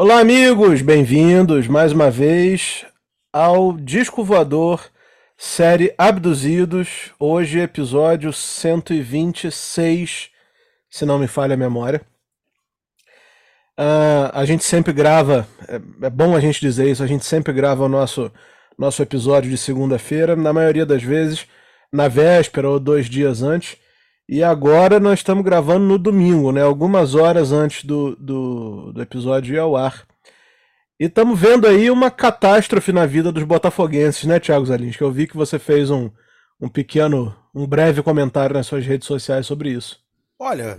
Olá, amigos, bem-vindos mais uma vez ao Disco Voador, série Abduzidos. Hoje, episódio 126, se não me falha a memória. Uh, a gente sempre grava, é, é, bom a gente dizer isso, a gente sempre grava o nosso, nosso episódio de segunda-feira, na maioria das vezes na véspera ou dois dias antes. E agora nós estamos gravando no domingo, né? Algumas horas antes do, do, do episódio ir ao ar. E estamos vendo aí uma catástrofe na vida dos botafoguenses, né, Thiago? Que eu vi que você fez um, um pequeno, um breve comentário nas suas redes sociais sobre isso. Olha,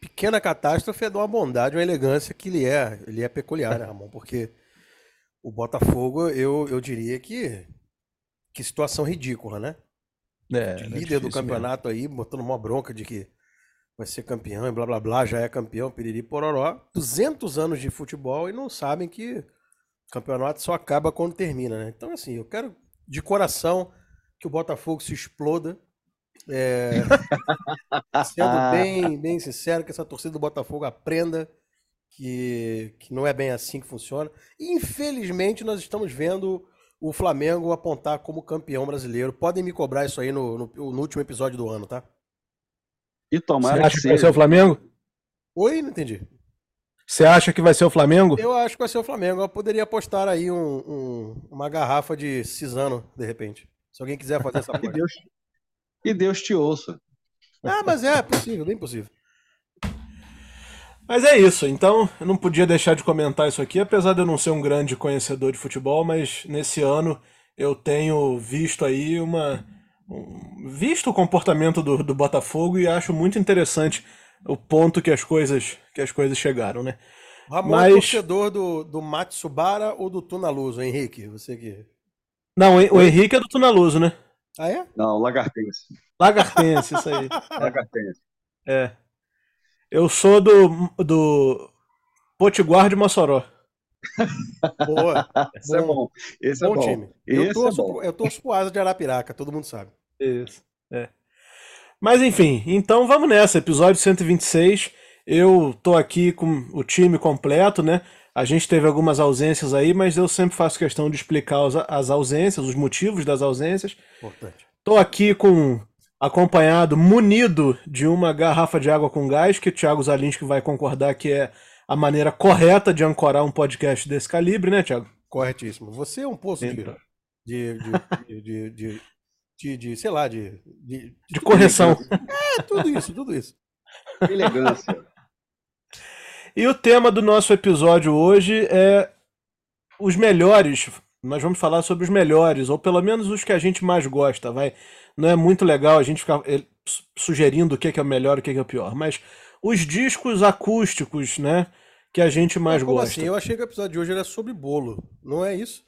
pequena catástrofe é de uma bondade, uma elegância que ele é, ele é peculiar, né, Ramon? Porque o Botafogo, eu, eu diria que que situação ridícula, né? É, de é líder é do campeonato mesmo. aí, botando uma bronca de que vai ser campeão e blá blá blá, já é campeão, piriri pororó. 200 anos de futebol e não sabem que o campeonato só acaba quando termina, né? Então, assim, eu quero de coração que o Botafogo se exploda. É... sendo bem, bem sincero, que essa torcida do Botafogo aprenda que, que não é bem assim que funciona. E, infelizmente, nós estamos vendo o Flamengo apontar como campeão brasileiro. Podem me cobrar isso aí no, no, no último episódio do ano, tá? E tomara Você acha que, que vai ser o Flamengo? Oi, não entendi. Você acha que vai ser o Flamengo? Eu acho que vai ser o Flamengo. Eu poderia apostar aí um, um, uma garrafa de Cisano, de repente. Se alguém quiser fazer essa coisa. e, Deus, e Deus te ouça. Ah, mas é possível, bem possível. Mas é isso, então eu não podia deixar de comentar isso aqui, apesar de eu não ser um grande conhecedor de futebol, mas nesse ano eu tenho visto aí uma. Um, visto o comportamento do, do Botafogo e acho muito interessante o ponto que as coisas, que as coisas chegaram, né? Ramon mas... é torcedor do, do Matsubara ou do Tunaluso, Henrique? Você que. Não, o Henrique é do Tunaluso, né? Ah, é? Não, Lagartense. Lagartense, isso aí. Lagartense. É. Eu sou do, do Potiguar de Mossoró. Boa. Esse é bom. é bom. Esse bom é bom. time. Esse eu, torço, é bom. eu torço pro Asa de Arapiraca, todo mundo sabe. Isso. É. Mas enfim, então vamos nessa. Episódio 126. Eu tô aqui com o time completo, né? A gente teve algumas ausências aí, mas eu sempre faço questão de explicar as ausências, os motivos das ausências. Importante. Tô aqui com acompanhado, munido de uma garrafa de água com gás, que o Thiago Zalinski vai concordar que é a maneira correta de ancorar um podcast desse calibre, né, Thiago? Corretíssimo. Você é um poço então. de, de, de, de, de, de, sei lá, de... De, de correção. É, tudo isso, tudo isso. Elegância. E o tema do nosso episódio hoje é os melhores. Nós vamos falar sobre os melhores, ou pelo menos os que a gente mais gosta, vai não é muito legal a gente ficar eh, sugerindo o que é, o melhor e o que é, o pior, mas os discos acústicos, né, que a gente mais como gosta. Assim? Eu achei que o episódio de hoje era sobre bolo, não é isso?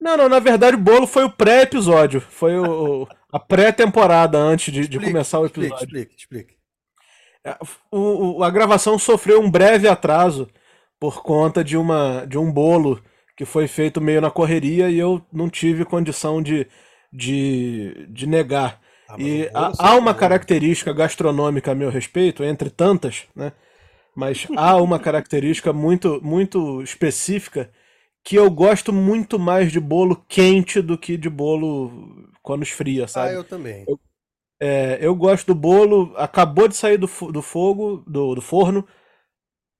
Não, não, na verdade o bolo foi o pré-episódio, foi o, a pré-temporada antes de, explique, de, começar o episódio. Explique, explique. É, o, o, a gravação sofreu um breve atraso por conta de, uma, de um bolo que foi feito meio na correria e eu não tive condição de de, de negar. Ah, e há, há uma característica gastronômica a meu respeito, entre tantas, né? Mas há uma característica muito, muito específica que eu gosto muito mais de bolo quente do que de bolo quando esfria, sabe? Ah, eu também. Eu, é, eu gosto do bolo, acabou de sair do, do fogo, do, do forno,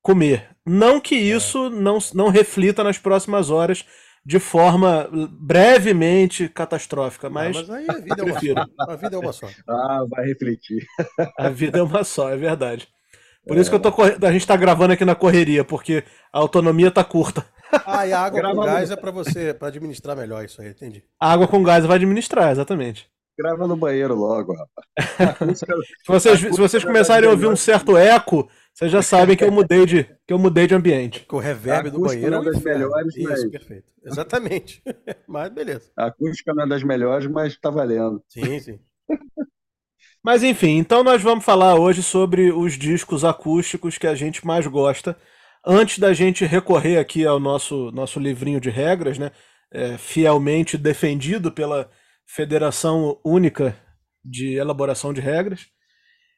comer. Não que é. isso é. não, não reflita nas próximas horas de forma brevemente catastrófica, mas, ah, mas aí a vida, é uma só. a vida é uma só. Ah, vai refletir. A vida é uma só, é verdade. Por é, isso que eu tô a gente está gravando aqui na correria, porque a autonomia tá curta. Ah, e a água com gás é para você, para administrar melhor isso aí, entendi. A água com gás vai administrar, exatamente. Grava no banheiro logo, rapaz. se vocês, se vocês começarem a ouvir um certo eco, vocês já sabem que eu mudei de, que eu mudei de ambiente. Com o reverb do banheiro. Não é das melhores, Isso, mas... perfeito. Exatamente. mas beleza. A acústica não é das melhores, mas tá valendo. Sim, sim. mas enfim, então nós vamos falar hoje sobre os discos acústicos que a gente mais gosta. Antes da gente recorrer aqui ao nosso, nosso livrinho de regras, né? É, fielmente defendido pela Federação Única de Elaboração de Regras.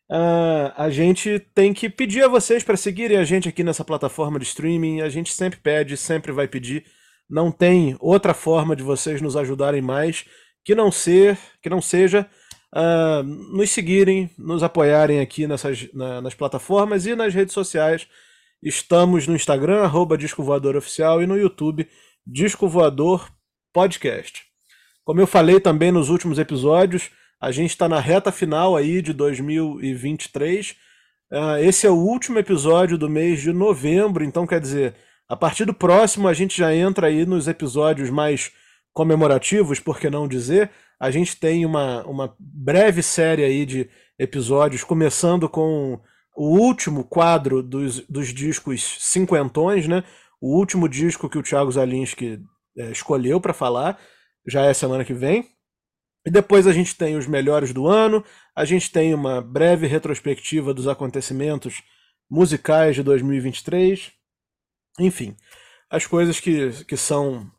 Uh, a gente tem que pedir a vocês para seguirem a gente aqui nessa plataforma de streaming. A gente sempre pede, sempre vai pedir. Não tem outra forma de vocês nos ajudarem mais que não ser, que não seja uh, nos seguirem, nos apoiarem aqui nessas, na, nas plataformas e nas redes sociais. Estamos no Instagram, arroba Disco Voador Oficial, e no YouTube, Disco Voador Podcast. Como eu falei também nos últimos episódios, a gente está na reta final aí de 2023. Uh, ah, esse é o último episódio do mês de novembro, então quer dizer, a partir do próximo a gente já entra aí nos episódios mais comemorativos, por que não dizer? A gente tem uma, uma breve série aí de episódios, começando com o último quadro dos, dos discos cinquentões, né? O último disco que o Thiago Zalinski é, escolheu para falar, já é semana que vem. E depois a gente tem os melhores do ano, a gente tem uma breve retrospectiva dos acontecimentos musicais de 2023. Enfim, as coisas que, que são,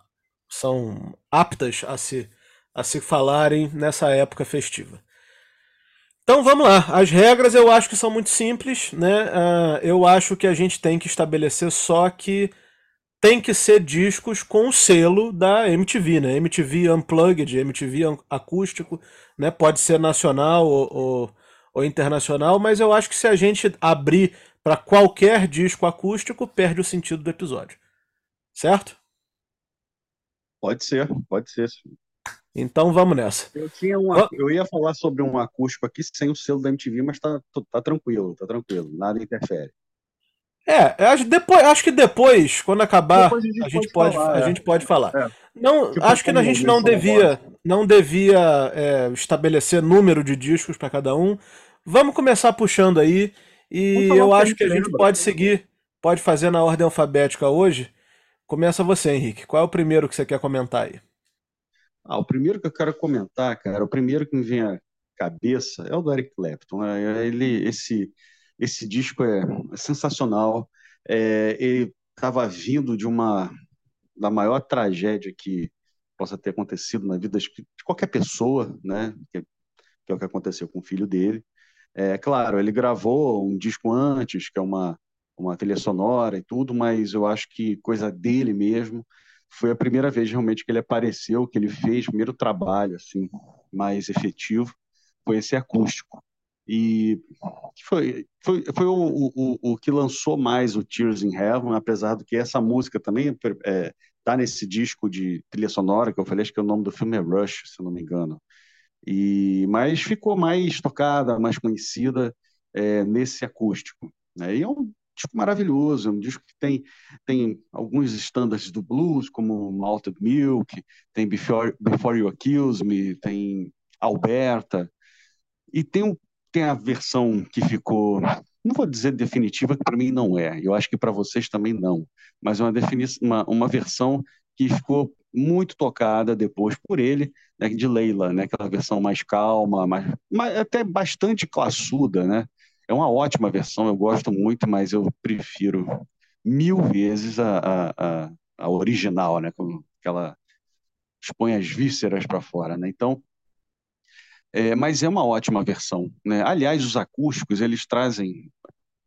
são aptas a se, a se falarem nessa época festiva. Então vamos lá. As regras eu acho que são muito simples, né? Uh, eu acho que a gente tem que estabelecer só que tem que ser discos com o selo da MTV, né? MTV Unplugged, MTV acústico, né? Pode ser nacional ou, ou, ou internacional, mas eu acho que se a gente abrir para qualquer disco acústico, perde o sentido do episódio. Certo? Pode ser, pode ser. Então vamos nessa. Eu, tinha um, eu ia falar sobre um acústico aqui sem o selo da MTV, mas tá, tá tranquilo, tá tranquilo, nada interfere. É, acho, depois, acho que depois, quando acabar, depois a gente, a gente pode, falar, a é. gente pode falar. É. Não, tipo, acho que a gente não devia, não devia é, estabelecer número de discos para cada um. Vamos começar puxando aí e eu acho que a gente lembra. pode seguir, pode fazer na ordem alfabética hoje. Começa você, Henrique. Qual é o primeiro que você quer comentar aí? Ah, o primeiro que eu quero comentar, cara, o primeiro que me vem à cabeça é o do Eric Clapton. Né? Ele, esse esse disco é, sensacional. É, ele estava vindo de uma da maior tragédia que possa ter acontecido na vida de qualquer pessoa, né? Que, que é o que aconteceu com o filho dele. É claro, ele gravou um disco antes, que é uma uma trilha sonora e tudo, mas eu acho que coisa dele mesmo foi a primeira vez realmente que ele apareceu, que ele fez o primeiro trabalho assim mais efetivo, foi esse acústico. E foi, foi, foi o, o, o que lançou mais o Tears in Heaven, apesar do que essa música também é, tá nesse disco de trilha sonora que eu falei, acho que o nome do filme é Rush, se não me engano. E, mas ficou mais tocada, mais conhecida é, nesse acústico. Né? E é um disco maravilhoso, é um disco que tem, tem alguns estándares do blues, como Malted Milk, tem Before, Before You Accuse Me, tem Alberta, e tem um tem a versão que ficou, não vou dizer definitiva, que para mim não é, eu acho que para vocês também não, mas uma, uma, uma versão que ficou muito tocada depois por ele, né, de Leila, né, aquela versão mais calma, mais, mais, até bastante classuda, né? É uma ótima versão, eu gosto muito, mas eu prefiro mil vezes a, a, a, a original, né? Com aquela expõe as vísceras para fora, né? Então, é, mas é uma ótima versão. Né? Aliás, os acústicos, eles trazem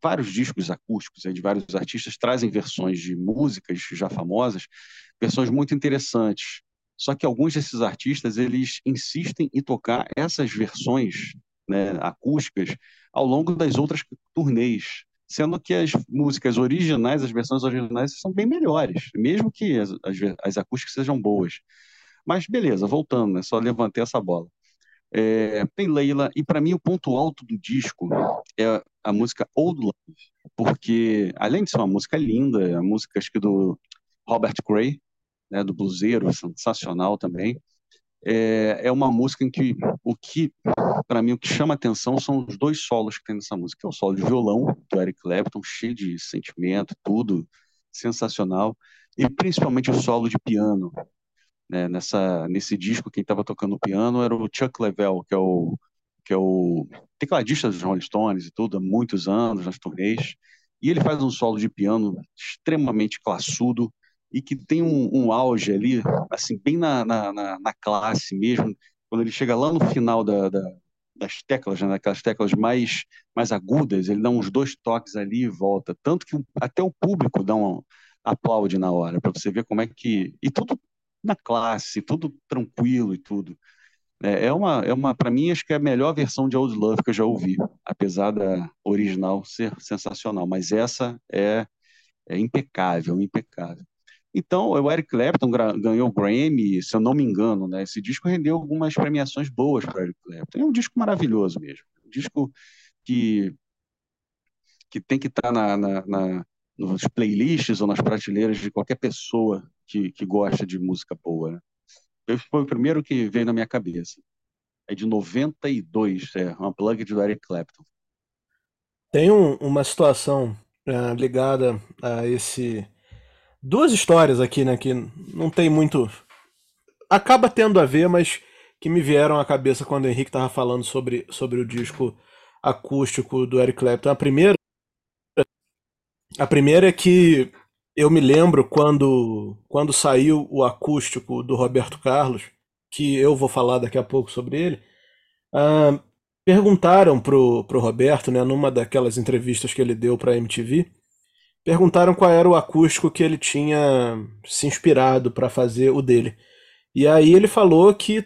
vários discos acústicos de vários artistas, trazem versões de músicas já famosas, versões muito interessantes. Só que alguns desses artistas, eles insistem em tocar essas versões né, acústicas ao longo das outras turnês, sendo que as músicas originais, as versões originais, são bem melhores, mesmo que as, as, as acústicas sejam boas. Mas beleza, voltando, né, só levantei essa bola. É, tem Leila, e para mim o ponto alto do disco é a música Old Love, porque além de ser uma música linda, é a música acho que do Robert Gray, né, do bluseiro, sensacional também, é, é uma música em que o que, para mim, o que chama atenção são os dois solos que tem nessa música, que é o solo de violão do Eric Clapton, cheio de sentimento, tudo sensacional, e principalmente o solo de piano, né, nessa, nesse disco, quem estava tocando piano era o Chuck Leavell, que é o, que é o tecladista dos Rolling Stones e tudo, há muitos anos nas turnês. E ele faz um solo de piano extremamente classudo e que tem um, um auge ali, assim, bem na, na, na, classe mesmo. Quando ele chega lá no final da, da, das teclas, né, daquelas teclas mais, mais agudas, ele dá uns dois toques ali e volta. Tanto que até o público dá um aplaude na hora, para você ver como é que. E tudo na classe, tudo tranquilo e tudo. É, é uma, é uma para mim, acho que é a melhor versão de Old Love que eu já ouvi, apesar da original ser sensacional. Mas essa é, é impecável, impecável. Então, o Eric Clapton ganhou o Grammy, se eu não me engano, né? Esse disco rendeu algumas premiações boas para Eric Clapton. É um disco maravilhoso mesmo. Um disco que, que tem que estar tá na, na, na, nos playlists ou nas prateleiras de qualquer pessoa que, que gosta de música boa, né? Esse foi o primeiro que veio na minha cabeça. É de 92, é, uma plug do Eric Clapton. Tem um, uma situação é, ligada a esse duas histórias aqui, né? Que não tem muito. Acaba tendo a ver, mas que me vieram à cabeça quando o Henrique estava falando sobre, sobre o disco acústico do Eric Clapton. A primeira. A primeira é que eu me lembro quando, quando saiu o acústico do Roberto Carlos, que eu vou falar daqui a pouco sobre ele. Uh, perguntaram pro, pro Roberto, né, numa daquelas entrevistas que ele deu para a MTV, perguntaram qual era o acústico que ele tinha se inspirado para fazer o dele. E aí ele falou que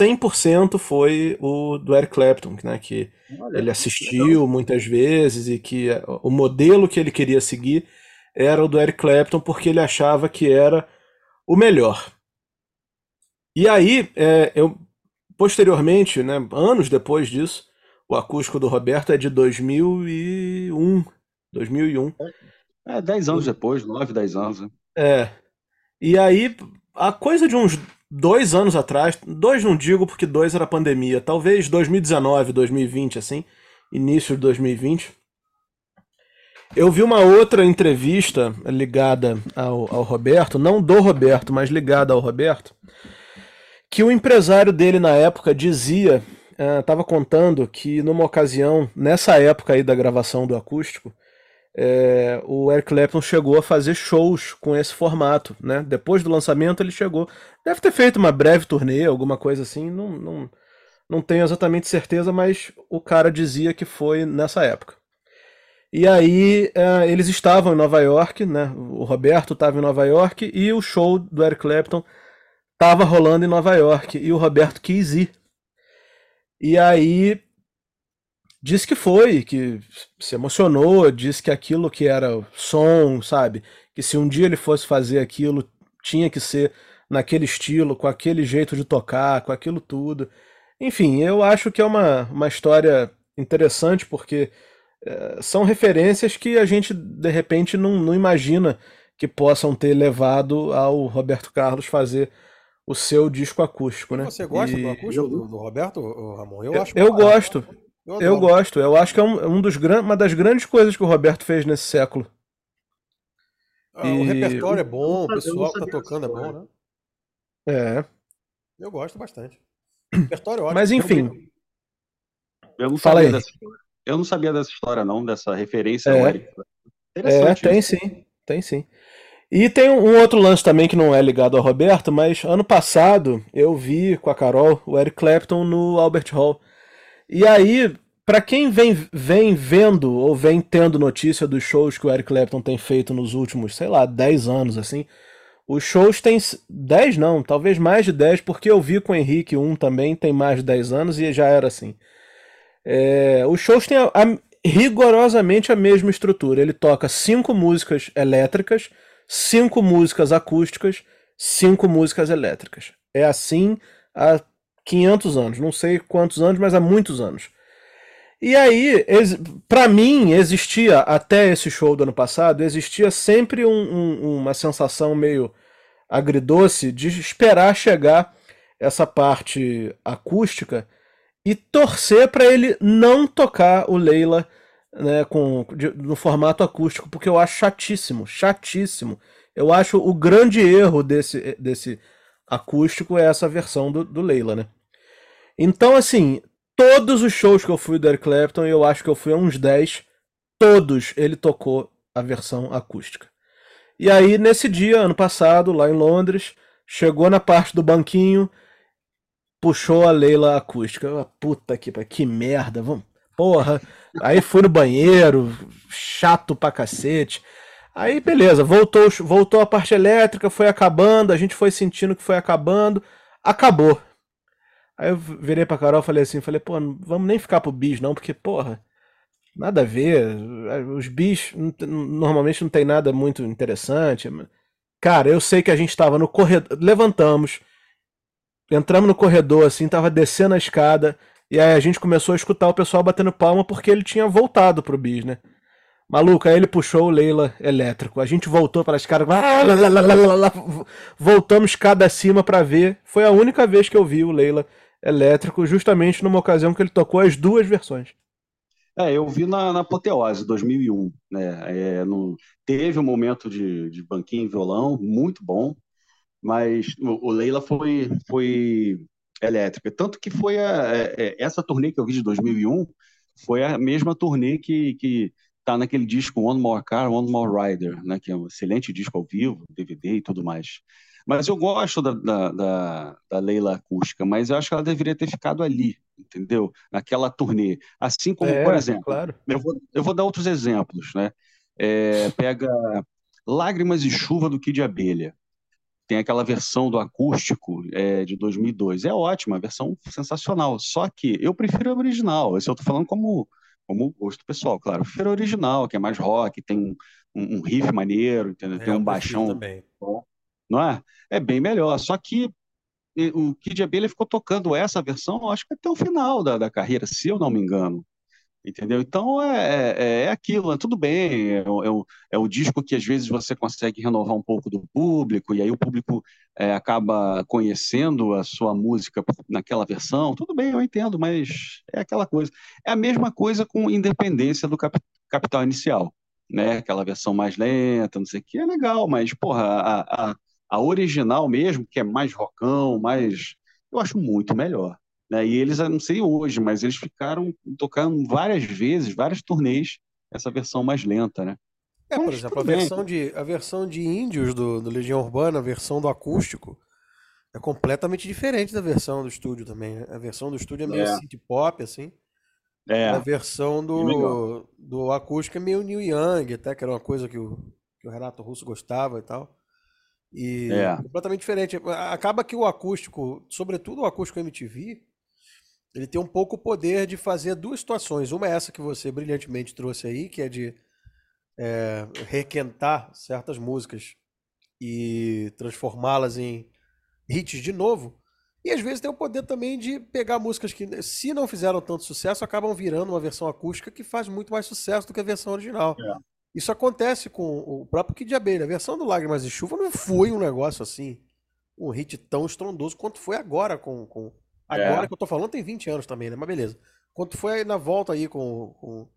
100% foi o do Eric Clapton, né, que Olha, ele assistiu muitas vezes e que o modelo que ele queria seguir era o do Eric Clapton porque ele achava que era o melhor. E aí, é, eu posteriormente, né, anos depois disso, o acústico do Roberto é de 2001, 2001. É, 10 anos depois, 9, 10 anos. Né? É. E aí, a coisa de uns dois anos atrás, dois não digo porque dois era pandemia, talvez 2019, 2020, assim, início de 2020. Eu vi uma outra entrevista ligada ao, ao Roberto, não do Roberto, mas ligada ao Roberto, que o empresário dele na época dizia, estava uh, contando que numa ocasião, nessa época aí da gravação do acústico, é, o Eric Clapton chegou a fazer shows com esse formato, né? Depois do lançamento ele chegou, deve ter feito uma breve turnê, alguma coisa assim, não, não, não tenho exatamente certeza, mas o cara dizia que foi nessa época. E aí é, eles estavam em Nova York, né? O Roberto estava em Nova York e o show do Eric Clapton estava rolando em Nova York e o Roberto quis ir. E aí disse que foi, que se emocionou, disse que aquilo que era som, sabe? Que se um dia ele fosse fazer aquilo, tinha que ser naquele estilo, com aquele jeito de tocar, com aquilo tudo. Enfim, eu acho que é uma, uma história interessante porque é, são referências que a gente de repente não, não imagina que possam ter levado ao Roberto Carlos fazer o seu disco acústico, né? Você gosta e... do acústico do, do Roberto, Ramon? Eu, eu acho eu gosto. Eu, eu, gosto. Eu acho que é um, um dos gran... uma das grandes coisas que o Roberto fez nesse século. Ah, e... O repertório é bom, o pessoal que tá tocando é bom, né? É. Eu gosto bastante. O repertório é ótimo. Mas enfim. Eu não Fala aí. Dessa, eu não sabia dessa história, não, dessa referência é. ao Eric. É, tem isso. sim. Tem sim. E tem um outro lance também que não é ligado ao Roberto, mas ano passado eu vi com a Carol o Eric Clapton no Albert Hall. E aí, para quem vem, vem vendo ou vem tendo notícia dos shows que o Eric Clapton tem feito nos últimos, sei lá, 10 anos, assim, os shows têm 10 não, talvez mais de 10, porque eu vi com o Henrique um também, tem mais de 10 anos e já era assim. É, os shows têm a, a, rigorosamente a mesma estrutura. Ele toca cinco músicas elétricas, cinco músicas acústicas, cinco músicas elétricas. É assim há 500 anos, não sei quantos anos, mas há muitos anos. E aí, para mim, existia, até esse show do ano passado, existia sempre um, um, uma sensação meio agridoce de esperar chegar essa parte acústica e torcer para ele não tocar o Leila né, com, de, no formato acústico, porque eu acho chatíssimo, chatíssimo. Eu acho o grande erro desse, desse acústico é essa versão do, do Leila, né? Então, assim, todos os shows que eu fui do Eric Clapton, eu acho que eu fui a uns 10, todos ele tocou a versão acústica. E aí, nesse dia, ano passado, lá em Londres, chegou na parte do banquinho, puxou a Leila acústica. Eu, Puta que, que merda, vamos. Porra. Aí fui no banheiro, chato pra cacete. Aí beleza, voltou, voltou a parte elétrica, foi acabando, a gente foi sentindo que foi acabando, acabou. Aí eu virei pra Carol falei assim, falei, pô, não vamos nem ficar pro bis não, porque, porra, nada a ver. Os bis normalmente não tem nada muito interessante. Cara, eu sei que a gente tava no corredor, levantamos, entramos no corredor assim, tava descendo a escada, e aí a gente começou a escutar o pessoal batendo palma porque ele tinha voltado pro bis, né? Maluco, aí ele puxou o Leila elétrico. A gente voltou para as caras. Voltamos cada acima para ver. Foi a única vez que eu vi o Leila elétrico, justamente numa ocasião que ele tocou as duas versões. É, eu vi na, na Apoteose, 2001. Né? É, no, teve um momento de, de banquinho e violão, muito bom, mas o, o Leila foi, foi. Tanto que foi a, é, é essa turnê que eu vi de 2001 foi a mesma turnê que, que tá naquele disco One More Car, One More Rider, né, que é um excelente disco ao vivo, DVD e tudo mais. Mas eu gosto da, da, da, da Leila acústica, mas eu acho que ela deveria ter ficado ali, entendeu? Naquela turnê. Assim como, é, por exemplo, claro. eu, vou, eu vou dar outros exemplos, né? É, pega Lágrimas e Chuva do Kid Abelha. Tem aquela versão do acústico é, de 2002. É ótima, versão sensacional. Só que eu prefiro a original. Isso eu estou falando como como gosto pessoal, claro. Prefiro original, que é mais rock, tem um, um riff maneiro, entendeu? É, tem um baixão. Também. Não é? É bem melhor. Só que o Kid Abelha ficou tocando essa versão, acho que até o final da, da carreira, se eu não me engano. Entendeu? Então é, é, é aquilo, é tudo bem, é, é, o, é o disco que às vezes você consegue renovar um pouco do público, e aí o público é, acaba conhecendo a sua música naquela versão, tudo bem, eu entendo, mas é aquela coisa. É a mesma coisa com Independência do Cap, Capital Inicial, né? Aquela versão mais lenta, não sei o que, é legal, mas, porra, a, a, a original mesmo, que é mais rockão, mais. Eu acho muito melhor. Né? E eles, não sei hoje, mas eles ficaram tocando várias vezes, várias turnês, essa versão mais lenta, né? É, por exemplo, a versão, de, a versão de Índios do, do Legião Urbana, a versão do acústico, é completamente diferente da versão do estúdio também. Né? A versão do estúdio é meio é. city pop, assim. É. A versão do, do acústico é meio New Young, até que era uma coisa que o, que o Renato Russo gostava e tal. E é. completamente diferente. Acaba que o acústico, sobretudo o acústico MTV, ele tem um pouco o poder de fazer duas situações. Uma é essa que você brilhantemente trouxe aí, que é de é, requentar certas músicas e transformá-las em hits de novo. E às vezes tem o poder também de pegar músicas que, se não fizeram tanto sucesso, acabam virando uma versão acústica que faz muito mais sucesso do que a versão original. É. Isso acontece com o próprio Kid Abelha. A versão do Lágrimas de Chuva não foi um negócio assim, um hit tão estrondoso quanto foi agora com, com Agora é. que eu tô falando tem 20 anos também, né? Mas beleza. Quanto foi na volta aí com, com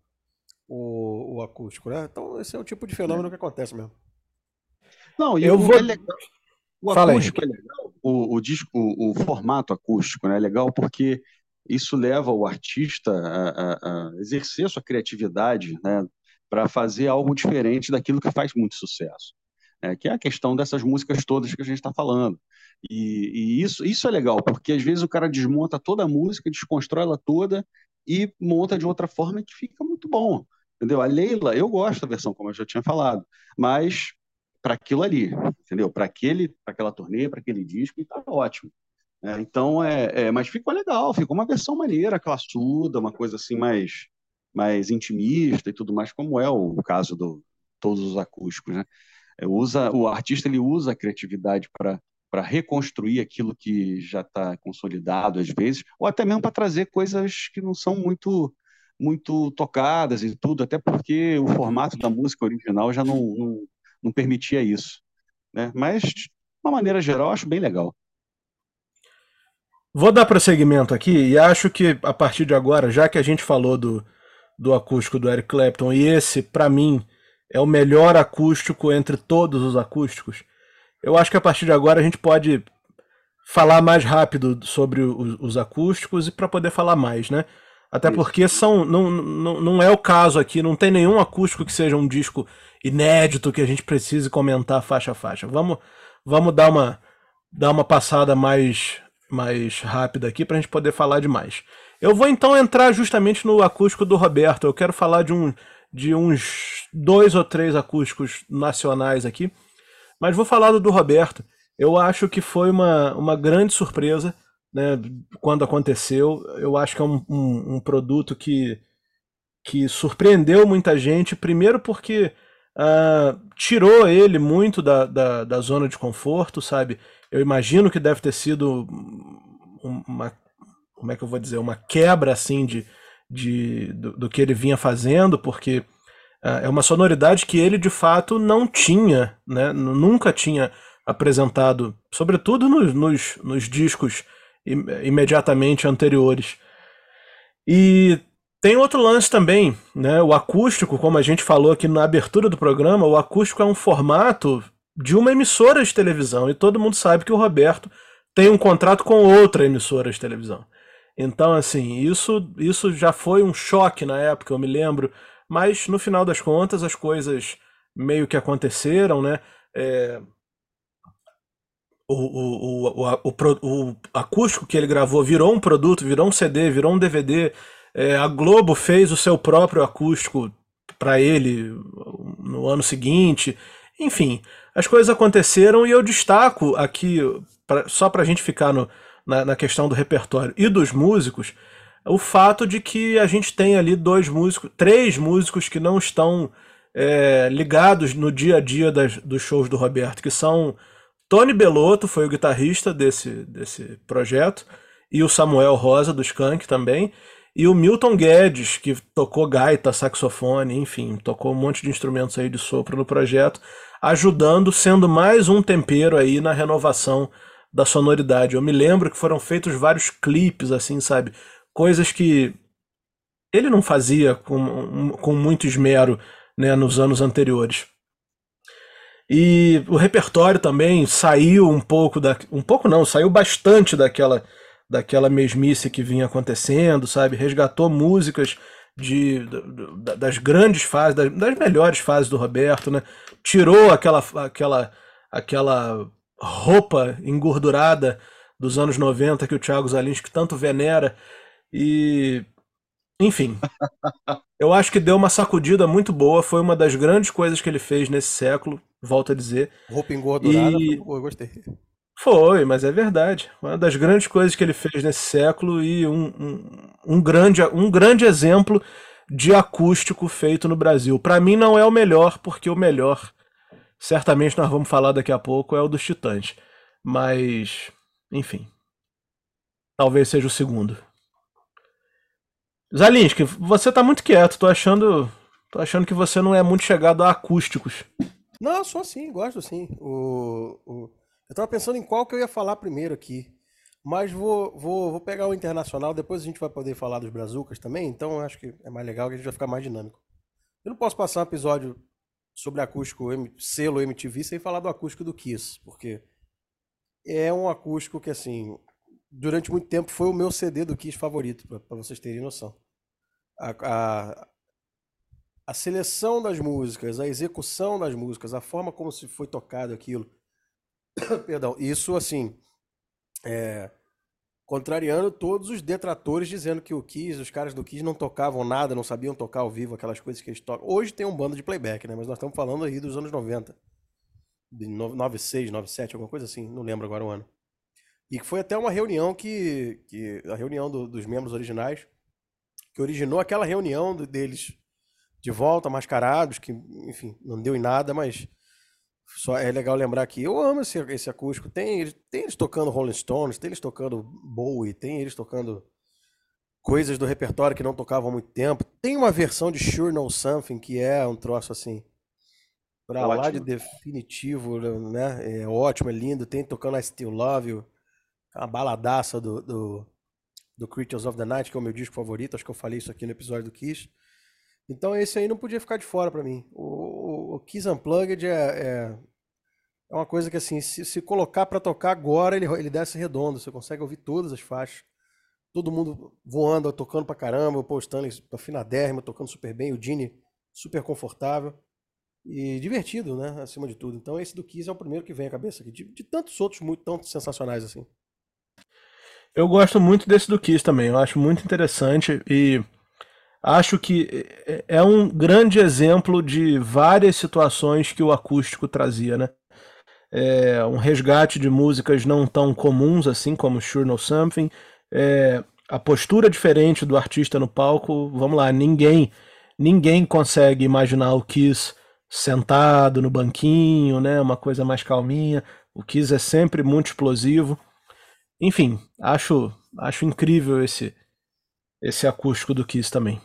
o, o, acústico, né? Então esse é o tipo de fenômeno é. que acontece mesmo. Não, e eu o, vou... é legal. o acústico é legal. O, o disco, o, o, formato acústico né, é legal porque isso leva o artista a, a, a exercer sua criatividade né, para fazer algo diferente daquilo que faz muito sucesso. Né, que é a questão dessas músicas todas que a gente está falando. E, e, isso, isso é legal, porque às vezes o cara desmonta toda a música, desconstrói ela toda e monta de outra forma que fica muito bom. Entendeu? A Leila, eu gosto da versão, como eu já tinha falado, mas para aquilo ali, entendeu? Para aquele, aquela turnê, para aquele disco, e tá ótimo. É, então, é, é, mas ficou legal, ficou uma versão maneira, classuda, uma coisa assim mais, mais intimista e tudo mais, como é o caso do todos os acústicos, né? É, usa, o artista ele usa a criatividade para para reconstruir aquilo que já está consolidado às vezes, ou até mesmo para trazer coisas que não são muito muito tocadas e tudo, até porque o formato da música original já não, não, não permitia isso. Né? Mas, de uma maneira geral, acho bem legal. Vou dar prosseguimento aqui e acho que a partir de agora, já que a gente falou do, do acústico do Eric Clapton, e esse, para mim, é o melhor acústico entre todos os acústicos, eu acho que a partir de agora a gente pode falar mais rápido sobre os, os acústicos e para poder falar mais, né? Até porque são não, não, não é o caso aqui, não tem nenhum acústico que seja um disco inédito que a gente precise comentar faixa a faixa. Vamos, vamos dar, uma, dar uma passada mais, mais rápida aqui para a gente poder falar de mais. Eu vou então entrar justamente no acústico do Roberto. Eu quero falar de, um, de uns dois ou três acústicos nacionais aqui, mas vou falar do do Roberto. Eu acho que foi uma, uma grande surpresa né, quando aconteceu. Eu acho que é um, um, um produto que, que surpreendeu muita gente, primeiro porque uh, tirou ele muito da, da, da, zona de conforto, sabe? Eu imagino que deve ter sido uma, como é que eu vou dizer, uma quebra assim de, de do, do que ele vinha fazendo, porque uh, é uma sonoridade que ele de fato não tinha, né? Nunca tinha apresentado, sobretudo nos, nos, nos discos imediatamente anteriores. E tem outro lance também, né? O acústico, como a gente falou aqui na abertura do programa, o acústico é um formato de uma emissora de televisão e todo mundo sabe que o Roberto tem um contrato com outra emissora de televisão. Então, assim, isso, isso já foi um choque na época, eu me lembro, mas no final das contas as coisas meio que aconteceram, né? É, o, o, o, o, o acústico que ele gravou virou um produto, virou um CD, virou um DVD é, a Globo fez o seu próprio acústico para ele no ano seguinte. Enfim, as coisas aconteceram e eu destaco aqui, pra, só para a gente ficar no, na, na questão do repertório e dos músicos, o fato de que a gente tem ali dois músicos, três músicos que não estão é, ligados no dia a dia das, dos shows do Roberto, que são Tony Belotto, foi o guitarrista desse, desse projeto, e o Samuel Rosa, do Skank também, e o Milton Guedes, que tocou gaita, saxofone, enfim, tocou um monte de instrumentos aí de sopro no projeto, ajudando, sendo mais um tempero aí na renovação da sonoridade. Eu me lembro que foram feitos vários clipes, assim, sabe? Coisas que ele não fazia com, com muito esmero né, nos anos anteriores. E o repertório também saiu um pouco da. Um pouco não, saiu bastante daquela daquela mesmice que vinha acontecendo, sabe? Resgatou músicas de, das grandes fases, das, melhores fases do Roberto, né? Tirou aquela, aquela, aquela roupa engordurada dos anos 90 que o Thiago Zalinski tanto venera e enfim, eu acho que deu uma sacudida muito boa, foi uma das grandes coisas que ele fez nesse século, volto a dizer. Roupa engordurada, e... eu gostei. Foi, mas é verdade. Uma das grandes coisas que ele fez nesse século e um, um, um grande, um grande exemplo de acústico feito no Brasil. Para mim não é o melhor, porque o melhor, certamente nós vamos falar daqui a pouco, é o dos Titãs. Mas, enfim. Talvez seja o segundo. Zalinski, você tá muito quieto, tô achando, tô achando que você não é muito chegado a acústicos. Não, sou sim, gosto sim. O, o... Eu tava pensando em qual que eu ia falar primeiro aqui. Mas vou, vou, vou pegar o internacional, depois a gente vai poder falar dos brazucas também, então acho que é mais legal que a gente vai ficar mais dinâmico. Eu não posso passar um episódio sobre acústico selo MTV sem falar do acústico do Kiss, porque é um acústico que, assim, durante muito tempo foi o meu CD do Kiss favorito, para vocês terem noção. A, a, a seleção das músicas, a execução das músicas, a forma como se foi tocado aquilo, Perdão, isso assim, é, contrariando todos os detratores dizendo que o Kiss, os caras do Kiss não tocavam nada, não sabiam tocar ao vivo aquelas coisas que eles tocam. Hoje tem um bando de playback, né? Mas nós estamos falando aí dos anos 90. De 96, 97, alguma coisa assim, não lembro agora o ano. E que foi até uma reunião que, que a reunião do, dos membros originais, que originou aquela reunião deles de volta, mascarados, que, enfim, não deu em nada, mas só é legal lembrar que eu amo esse, esse acústico. Tem, tem eles tocando Rolling Stones, tem eles tocando Bowie, tem eles tocando coisas do repertório que não tocavam há muito tempo. Tem uma versão de Sure Know Something que é um troço assim pra lá de definitivo, né? É ótimo, é lindo. Tem tocando I Still Love You, a baladaça do, do, do Creatures of the Night, que é o meu disco favorito. Acho que eu falei isso aqui no episódio do Kiss. Então esse aí não podia ficar de fora para mim. O, o, Kiss Unplugged é, é, é, uma coisa que assim, se, se colocar para tocar agora, ele, ele desce redondo. Você consegue ouvir todas as faixas. Todo mundo voando, tocando pra caramba. O Paul Stanley afinadérrimo, tocando super bem. O Gene super confortável. E divertido, né? Acima de tudo. Então esse do Kiss é o primeiro que vem à cabeça aqui. De, de tantos outros muito tão sensacionais assim. Eu gosto muito desse do Kiss também, eu acho muito interessante e acho que é um grande exemplo de várias situações que o acústico trazia, né? É um resgate de músicas não tão comuns assim como Sure Know Something, é, a postura diferente do artista no palco. Vamos lá, ninguém ninguém consegue imaginar o Kiss sentado no banquinho, né? Uma coisa mais calminha. O Kiss é sempre muito explosivo. Enfim, acho acho incrível esse esse acústico do Kiss também.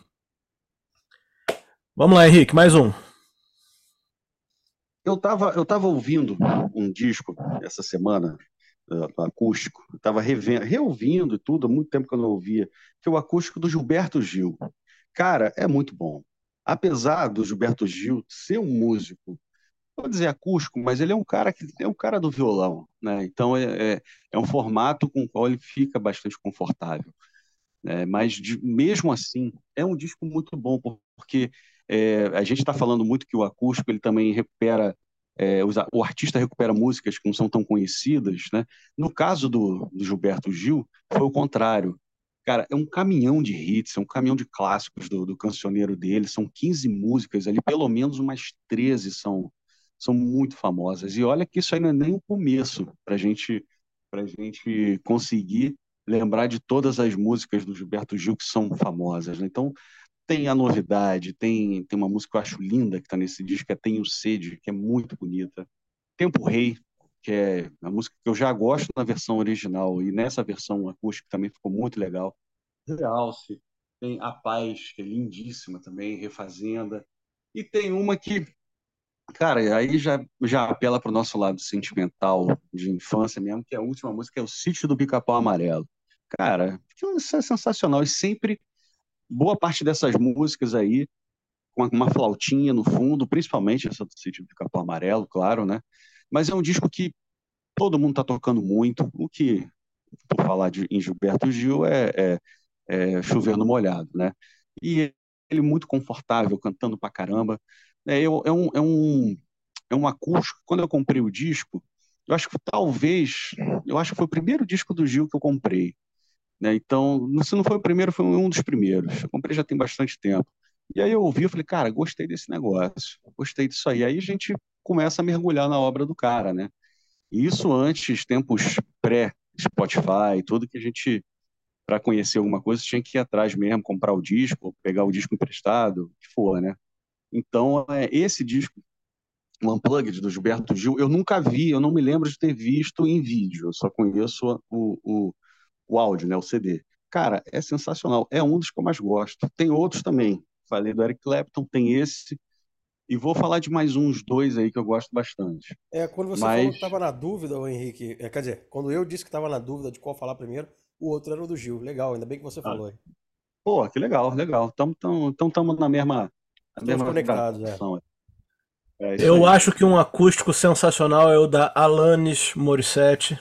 Vamos lá, Henrique, mais um. Eu estava eu tava ouvindo um disco essa semana, uh, acústico, estava reouvindo e tudo, há muito tempo que eu não ouvia, que é o acústico do Gilberto Gil. Cara, é muito bom. Apesar do Gilberto Gil ser um músico, vou dizer acústico, mas ele é um cara que é um cara do violão, né? Então é, é, é um formato com o qual ele fica bastante confortável. É, mas de, mesmo assim é um disco muito bom porque é, a gente está falando muito que o acústico ele também recupera é, o artista recupera músicas que não são tão conhecidas, né? No caso do, do Gilberto Gil foi o contrário. Cara, é um caminhão de hits, é um caminhão de clássicos do, do cancioneiro dele. São 15 músicas ali, pelo menos umas 13 são, são muito famosas. E olha que isso não é nem o começo para gente, a gente conseguir lembrar de todas as músicas do Gilberto Gil que são famosas. Né? Então, tem a novidade, tem, tem uma música que eu acho linda que está nesse disco, que é Tenho Sede, que é muito bonita. Tempo Rei, que é a música que eu já gosto na versão original e nessa versão acústica também ficou muito legal. Realce, tem A Paz, que é lindíssima também, Refazenda, e tem uma que, cara, aí já, já apela para o nosso lado sentimental de infância mesmo, que é a última música, é o Sítio do Bicapau Amarelo. Cara, isso é sensacional e sempre boa parte dessas músicas aí com uma flautinha no fundo, principalmente essa do Sítio do Bicapau Amarelo, claro, né? Mas é um disco que todo mundo está tocando muito. O que, por falar de, em Gilberto Gil, é, é, é chover no molhado, né? E ele muito confortável, cantando pra caramba. É, eu, é, um, é, um, é um acústico. Quando eu comprei o disco, eu acho que talvez, eu acho que foi o primeiro disco do Gil que eu comprei. Né? Então, se não foi o primeiro, foi um dos primeiros. Eu comprei já tem bastante tempo. E aí eu ouvi, eu falei, cara, gostei desse negócio, gostei disso aí. Aí a gente começa a mergulhar na obra do cara, né? E isso antes, tempos pré-Spotify, tudo que a gente, para conhecer alguma coisa, tinha que ir atrás mesmo, comprar o disco, pegar o disco emprestado, o que for, né? Então, é, esse disco, o Unplugged, do Gilberto Gil, eu nunca vi, eu não me lembro de ter visto em vídeo, eu só conheço o, o, o áudio, né, o CD. Cara, é sensacional, é um dos que eu mais gosto. Tem outros também, falei do Eric Clapton, tem esse, e vou falar de mais uns dois aí que eu gosto bastante. É, quando você Mas... falou que estava na dúvida, o Henrique, é, quer dizer, quando eu disse que estava na dúvida de qual falar primeiro, o outro era o do Gil. Legal, ainda bem que você ah. falou aí. Pô, que legal, legal. Então estamos na mesma. Estamos mesma conectados, é. é eu aí. acho que um acústico sensacional é o da Alanis Morissette.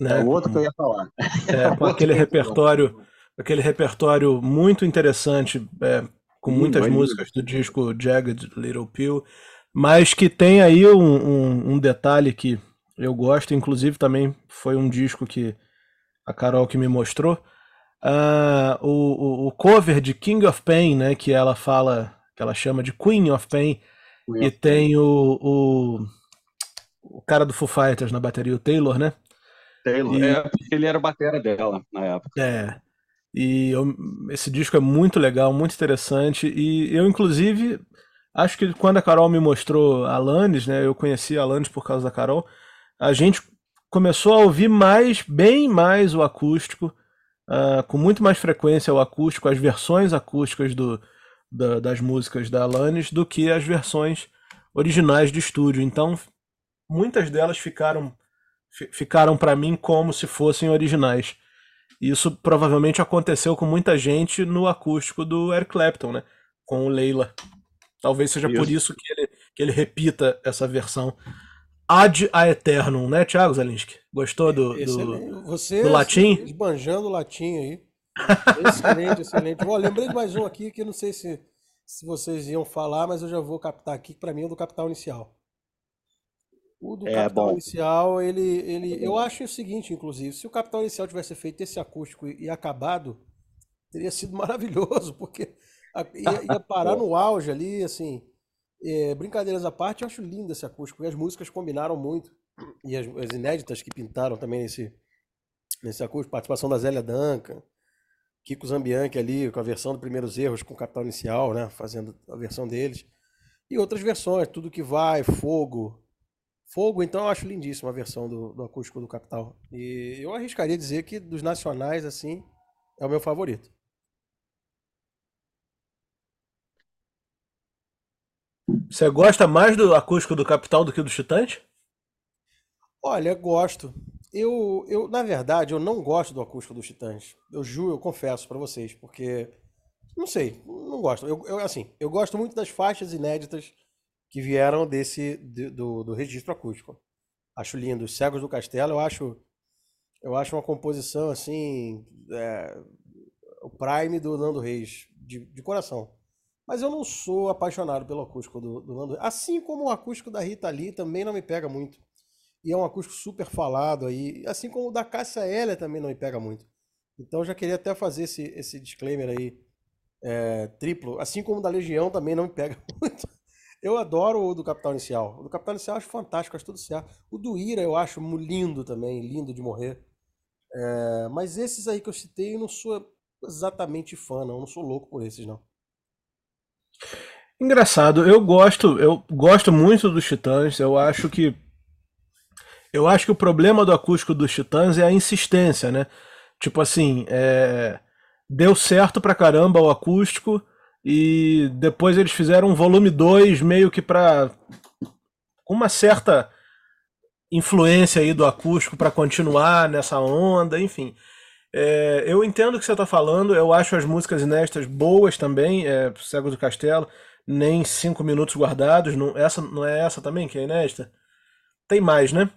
Né? É o outro que eu ia falar. É, com aquele repertório, aquele repertório muito interessante. É, com muitas músicas do disco Jagged Little Pill, mas que tem aí um, um, um, detalhe que eu gosto, inclusive também foi um disco que a Carol que me mostrou, uh, o, o, cover de King of Pain, né, que ela fala, que ela chama de Queen of Pain, Queen e of tem o, o, o cara do Foo Fighters na bateria, o Taylor, né? Taylor, e, é, ele era batera dela na época. É, e eu, esse disco é muito legal, muito interessante. E eu, inclusive, acho que quando a Carol me mostrou Alanis, né? Eu conheci Alanis por causa da Carol. A gente começou a ouvir mais, bem mais o acústico, uh, com muito mais frequência o acústico, as versões acústicas do, da, das músicas da Alanis do que as versões originais de estúdio. Então, muitas delas ficaram ficaram para mim como se fossem originais. Isso provavelmente aconteceu com muita gente no acústico do Eric Clapton, né? Com o Leila. Talvez seja isso. por isso que ele, que ele repita essa versão ad a eternum, né, Thiago Zalinski? Gostou do, do, Você do latim? Esbanjando o latim aí. excelente, excelente. Bom, lembrei de mais um aqui que não sei se, se vocês iam falar, mas eu já vou captar aqui, que para mim é do Capital Inicial. O do É Capital bom. Inicial, ele, ele, eu acho o seguinte, inclusive, se o Capital Inicial tivesse feito esse acústico e, e acabado, teria sido maravilhoso, porque a- ia, ia parar no auge ali, assim. É, brincadeiras à parte, eu acho lindo esse acústico, e as músicas combinaram muito. E as, as inéditas que pintaram também nesse, nesse acústico, participação da Zélia Duncan, Kiko Zambianchi ali, com a versão do Primeiros Erros com o Capital Inicial, né, fazendo a versão deles. E outras versões, Tudo Que Vai, Fogo. Fogo, então, eu acho lindíssima a versão do, do acústico do Capital. E eu arriscaria dizer que dos nacionais, assim, é o meu favorito. Você gosta mais do acústico do Capital do que do Titãs? Olha, gosto. Eu, eu, na verdade, eu não gosto do acústico dos Titãs. Eu juro, eu confesso pra vocês, porque não sei, não gosto. Eu, eu, assim, eu gosto muito das faixas inéditas que vieram desse de- do, do registro acústico. Acho lindo. Os Cegos do Castelo, eu acho, eu acho uma composição assim, é, o prime do Nando Reis, de, de coração. Mas eu não sou apaixonado pelo acústico do, do Nando Reis. Assim como o acústico da Rita Lee também não me pega muito. E é um acústico super falado aí. Assim como o da Cássia Eller também não me pega muito. Então eu já queria até fazer esse, esse disclaimer aí, é, triplo. Assim como o da Legião também não me pega muito. Eu adoro o do Capital Inicial. O do Capital Inicial eu acho fantástico, acho tudo certo. O do Ira eu acho lindo também, lindo de morrer. É, mas esses aí que eu citei eu não sou exatamente fã, não. Eu não sou louco por esses, não. Engraçado, eu gosto, eu gosto muito dos Titãs. Eu acho que eu acho que o problema do acústico dos Titãs é a insistência, né? Tipo assim, é, deu certo pra caramba o acústico e depois eles fizeram um volume 2 meio que com uma certa influência aí do acústico pra continuar nessa onda, enfim. É, eu entendo o que você está falando, eu acho as músicas inéditas boas também, é, Cego do Castelo, nem cinco minutos guardados, não, essa, não é essa também que é inédita? Tem mais, né?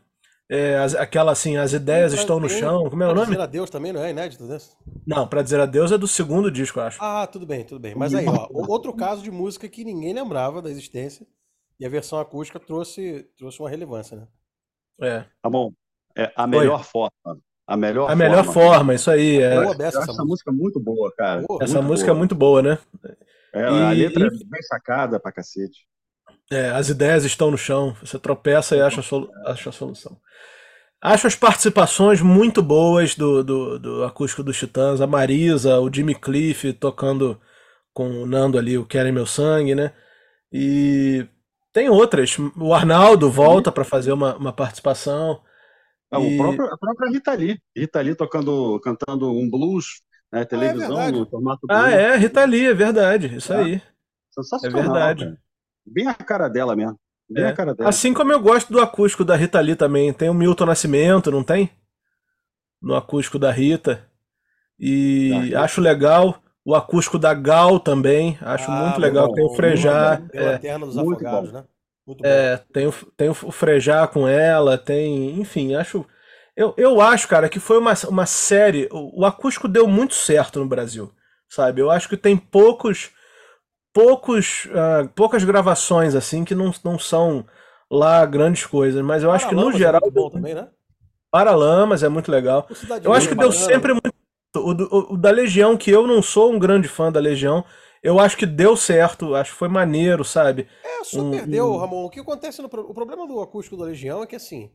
É, as- aquela assim, as ideias Pra- estão no tem- chão, como é o pra nome? Dizer adeus também não é inédito desse? Não, Pra Dizer Adeus é do segundo disco, eu acho. Ah, tudo bem, tudo bem. Mas aí, ó, outro caso de música que ninguém lembrava da existência e a versão acústica trouxe, trouxe uma relevância, né? É. Tá bom. É a melhor forma. A melhor A melhor forma. forma, isso aí. é. Boa acho essa música. música muito boa, cara. Boa. Essa Muito música boa. é muito boa, né? É, a E- letra é e- bem sacada pra cacete. É, as ideias estão no chão, você tropeça e acha a, solu- acha a solução. Acho as participações muito boas do, do, do acústico dos Titãs, a Marisa, o Jimmy Cliff tocando com o Nando ali, o Querem Meu Sangue, né? E tem outras. O Arnaldo volta para fazer uma, uma participação. Ah, o E- próprio, a própria Rita Lee. Rita Lee tocando, cantando um blues, né, televisão verdade. no formato Ah, blues. é, Rita Lee, é verdade, isso É. aí. Sensacional, É verdade. cara. Bem a cara dela mesmo. Bem É. a cara dela. Assim como eu gosto do acústico da Rita Lee também. Tem o Milton Nascimento, não tem? No acústico da Rita. E Da Rita. acho legal. O acústico da Gal também. Acho Ah, muito legal. bom, Tem o bom, pela é, Terra dos muito Afogados, bom. né? É, tem, o, tem o Frejá com ela. Tem. Enfim, acho. Eu, eu acho, cara, que foi uma, uma série. O, o acústico deu muito certo no Brasil. Sabe? Eu acho que tem poucos. Poucos, ah, poucas gravações assim que não, não são lá grandes coisas, mas eu acho que no é geral muito bom também, né? Paralamas é muito legal. Eu acho que é deu sempre muito. O, o- o da Legião, que eu não sou um grande fã da Legião, eu acho que deu certo, acho que foi maneiro, sabe? É, só Um- perdeu, um- Ramon. O que acontece no o problema do acústico da Legião é que assim,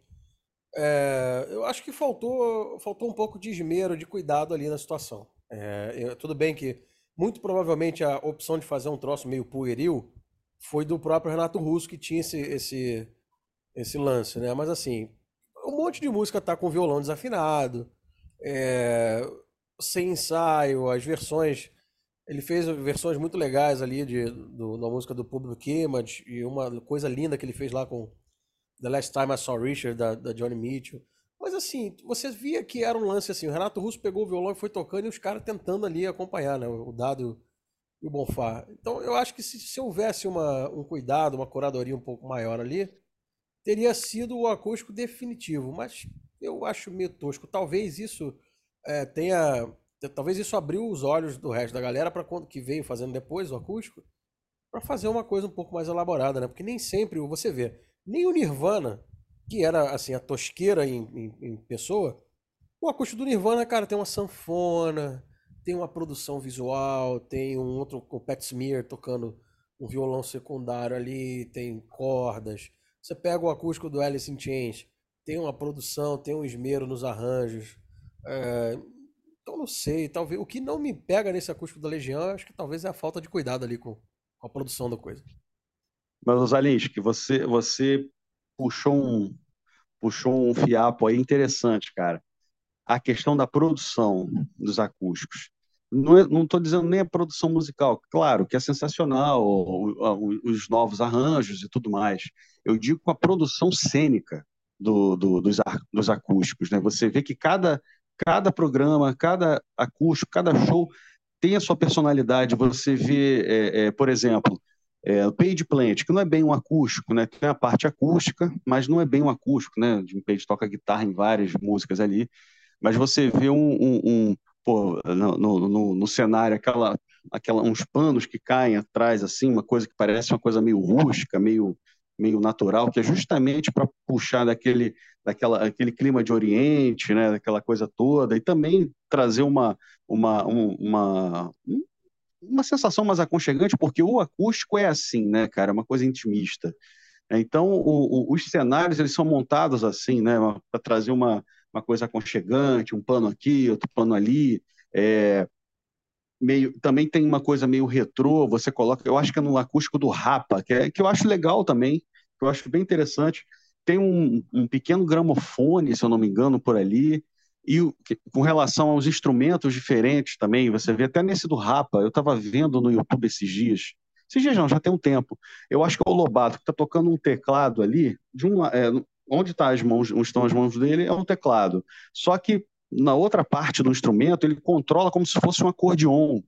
é, eu acho que faltou, faltou um pouco de esmero, de cuidado ali na situação. É, eu- tudo bem que muito provavelmente a opção de fazer um troço meio pueril foi do próprio Renato Russo que tinha esse, esse, esse lance, né? Mas assim, um monte de música tá com violão desafinado, é, sem ensaio, as versões. Ele fez versões muito legais ali de, do- da música do Public Image e uma coisa linda que ele fez lá com The Last Time I Saw Richard, da, da Johnny Mitchell. Mas assim, você via que era um lance assim, o Renato Russo pegou o violão e foi tocando e os caras tentando ali acompanhar, né? O Dado e o Bonfá. Então eu acho que se, se houvesse uma, um cuidado, uma curadoria um pouco maior ali, teria sido o acústico definitivo, mas eu acho meio tosco. Talvez isso é, tenha. Talvez isso abriu os olhos do resto da galera para quando que veio fazendo depois o acústico, para fazer uma coisa um pouco mais elaborada, né? Porque nem sempre você vê, nem o Nirvana que era assim a tosqueira em, em, em pessoa, o acústico do Nirvana, cara, tem uma sanfona, tem uma produção visual, tem um outro o Pat Smear tocando um violão secundário ali, tem cordas. Você pega o acústico do Alice in Chains, tem uma produção, tem um esmero nos arranjos. É, então não sei, talvez o que não me pega nesse acústico da Legião, acho que talvez é a falta de cuidado ali com, com a produção da coisa. Mas que você você puxou um puxou um fiapo aí interessante, cara. A questão da produção dos acústicos. Não estou dizendo nem a produção musical, claro que é sensacional, os novos arranjos e tudo mais. Eu digo com a produção cênica do, do, dos, dos acústicos. Né? Você vê que cada, cada programa, cada acústico, cada show tem a sua personalidade. Você vê, é, é, por exemplo, é, o Page Plant, que não é bem um acústico, né? Tem a parte acústica, mas não é bem um acústico, né? O Page toca guitarra em várias músicas ali, mas você vê um, um, um pô, no, no, no, cenário, aquela, aquela, uns panos que caem atrás, assim, uma coisa que parece uma coisa meio rústica, meio, meio natural, que é justamente para puxar daquele, daquela, aquele clima de Oriente, né, daquela coisa toda, e também trazer uma, uma, uma, uma sensação mais aconchegante, porque o acústico é assim, né, cara, é uma coisa intimista. Então, o, o, os cenários eles são montados assim, né, para trazer uma, uma coisa aconchegante, um pano aqui, outro pano ali. É, meio, também tem uma coisa meio retrô, você coloca, eu acho que é no acústico do Rapa, que, é, que eu acho legal também, que eu acho bem interessante. Tem um, um pequeno gramofone, se eu não me engano, por ali. E com relação aos instrumentos diferentes também, você vê até nesse do Rapa, eu estava vendo no YouTube esses dias, esses dias não, já tem um tempo. Eu acho que é o Lobato que está tocando um teclado ali, de um, é, onde tá as mãos, onde estão as mãos dele é um teclado. Só que na outra parte do instrumento ele controla como se fosse um acordeon,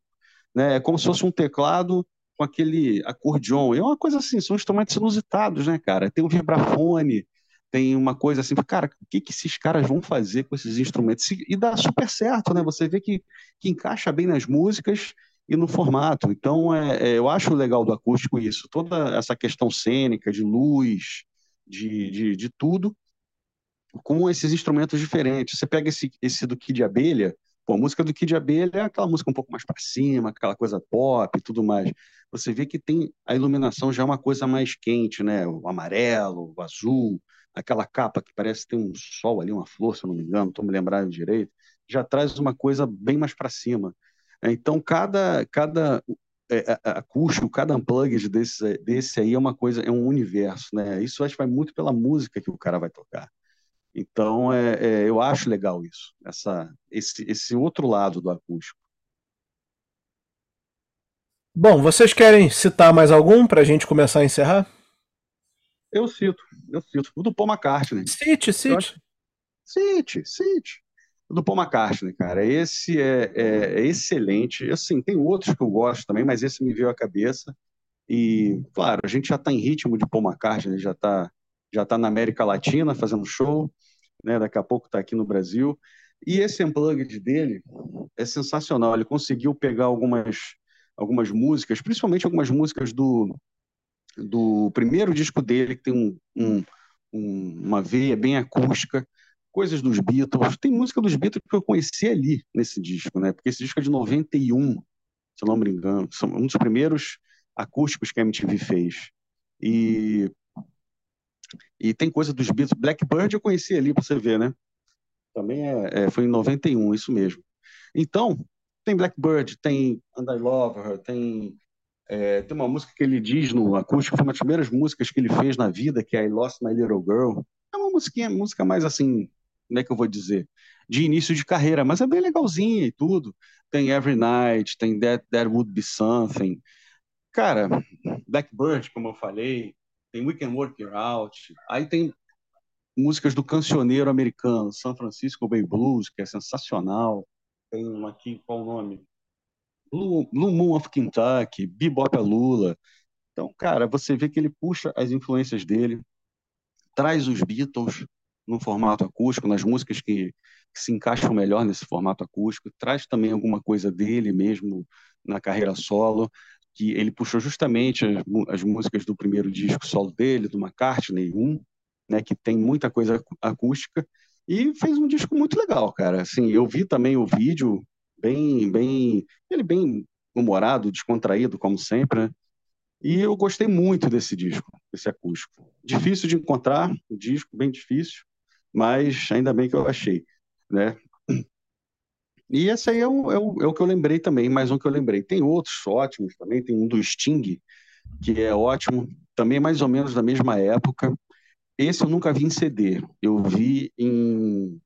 né? É como se fosse um teclado com aquele acordeon. É uma coisa assim, são instrumentos inusitados, né, cara? Tem um vibrafone, tem uma coisa assim, cara, o que, que esses caras vão fazer com esses instrumentos? E dá super certo, né? Você vê que, que encaixa bem nas músicas e no formato. Então, é, é, eu acho legal do acústico isso, toda essa questão cênica, de luz, de, de, de tudo, com esses instrumentos diferentes. Você pega esse, esse do Kid Abelha, pô, a música do Kid Abelha é aquela música um pouco mais para cima, aquela coisa pop e tudo mais. Você vê que tem a iluminação já é uma coisa mais quente, né? O amarelo, o azul, aquela capa que parece ter um sol ali, uma flor, se eu não me engano, estou me lembrando direito, já traz uma coisa bem mais para cima. Então, cada, cada é, acústico, cada unplugged desse, desse aí é uma coisa, é um universo, né? Isso acho que vai muito pela música que o cara vai tocar. Então, é, é, eu acho legal isso, essa, esse, esse outro lado do acústico. Bom, vocês querem citar mais algum para a gente começar a encerrar? Eu cito, eu cito. O do Paul McCartney. Cite, cite. Cite, cite do Paul McCartney, cara. Esse é, é, é, excelente. Assim, tem outros que eu gosto também, mas esse me veio à cabeça. E, claro, a gente já está em ritmo de Paul McCartney, já está já tá na América Latina fazendo show, né? daqui a pouco está aqui no Brasil. E esse unplugged dele é sensacional. Ele conseguiu pegar algumas, algumas músicas, principalmente algumas músicas do, do primeiro disco dele, que tem um, um, um, uma veia bem acústica coisas dos Beatles. Tem música dos Beatles que eu conheci ali nesse disco, né? Porque esse disco é de 91, se eu não me engano. São um dos primeiros acústicos que a MTV fez. E, e tem coisa dos Beatles. Blackbird eu conheci ali, para você ver, né? Também é, é, foi em 91, isso mesmo. Então, tem Blackbird, tem And I Love Her, tem, é, tem uma música que ele diz no acústico, foi uma das primeiras músicas que ele fez na vida, que é I Lost My Little Girl. É uma musiquinha, música mais assim, como é que eu vou dizer? De início de carreira, mas é bem legalzinha e tudo. Tem Every Night, tem That, That Would Be Something. Cara, Blackbird, como eu falei, tem We Can Work It Out. Aí tem músicas do cancioneiro americano, San Francisco Bay Blues, que é sensacional. Tem uma aqui, qual o nome? Blue, Moon of Kentucky, Bebop Lula. Então, cara, você vê que ele puxa as influências dele, traz os Beatles, no formato acústico, nas músicas que, que, se encaixam melhor nesse formato acústico, traz também alguma coisa dele mesmo na carreira solo, que ele puxou justamente as, as músicas do primeiro disco solo dele, do McCartney 1, né, que tem muita coisa acústica, e fez um disco muito legal, cara. Assim, eu vi também o vídeo bem, bem, ele bem humorado, descontraído, como sempre, né? E eu gostei muito desse disco, desse acústico. Difícil de encontrar, o disco bem difícil, mas ainda bem que eu achei, né? E esse aí é o, é, o, é o que eu lembrei também, mais um que eu lembrei. Tem outros ótimos também, tem um do Sting, que é ótimo, também mais ou menos da mesma época. Esse eu nunca vi em CD, eu vi em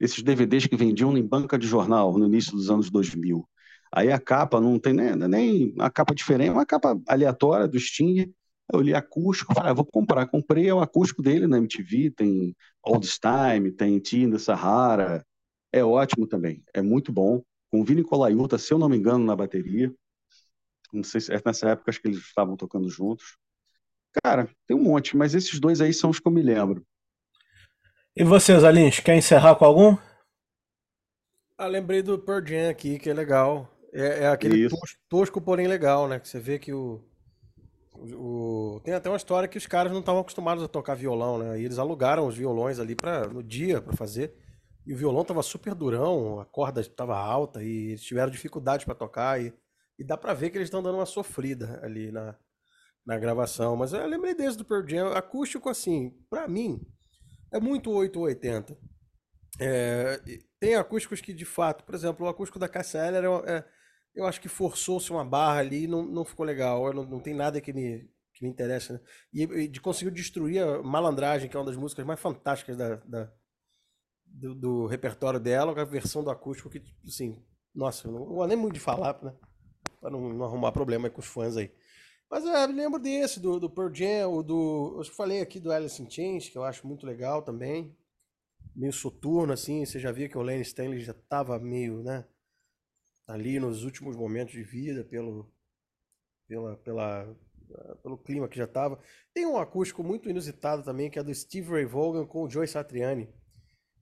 esses DVDs que vendiam em banca de jornal no início dos anos 2000. Aí a capa não tem nem, nem a capa diferente, é uma capa aleatória do Sting. Eu li acústico, falei, ah, vou comprar. Comprei é o acústico dele na MTV, tem This Time, tem Tina Sahara. É ótimo também, é muito bom. Com o Vini Colaiuta, se eu não me engano, na bateria. Não sei se é nessa época, acho que eles estavam tocando juntos. Cara, tem um monte, mas esses dois aí são os que eu me lembro. E vocês, Alins, quer encerrar com algum? Ah, lembrei do Pearl Jam aqui, que é legal. É, é aquele tosco, tosco, porém legal, né? Que você vê que o, o, Tem até uma história que os caras não estavam acostumados a tocar violão, né? E eles alugaram os violões ali pra, no dia para fazer. E o violão tava super durão, a corda tava alta e eles tiveram dificuldade para tocar. E, e dá pra ver que eles estão dando uma sofrida ali na, na gravação. Mas eu lembrei desse do Pearl Jam. Acústico, assim, pra mim, é muito 880. É, tem acústicos que, de fato, por exemplo, o acústico da Cassia Eller é, eu acho que forçou-se uma barra ali e não, não ficou legal. Não, não tem nada que me, que me interessa. Né? E, e de conseguiu destruir a Malandragem, que é uma das músicas mais fantásticas da, da do, do, repertório dela, a versão do acústico que, assim, nossa, não, não nem muito de falar, né? Não, não arrumar problema com os fãs aí. Mas é, me lembro desse, do, do Pearl Jam, do. Eu falei aqui do Alice in Chains, que eu acho muito legal também. Meio soturno, assim. Você já via que o Lane Stanley já tava meio, né? ali nos últimos momentos de vida, pelo, pela, pela, pelo clima que já estava. Tem um acústico muito inusitado também, que é do Steve Ray Vaughan com o Joe Satriani.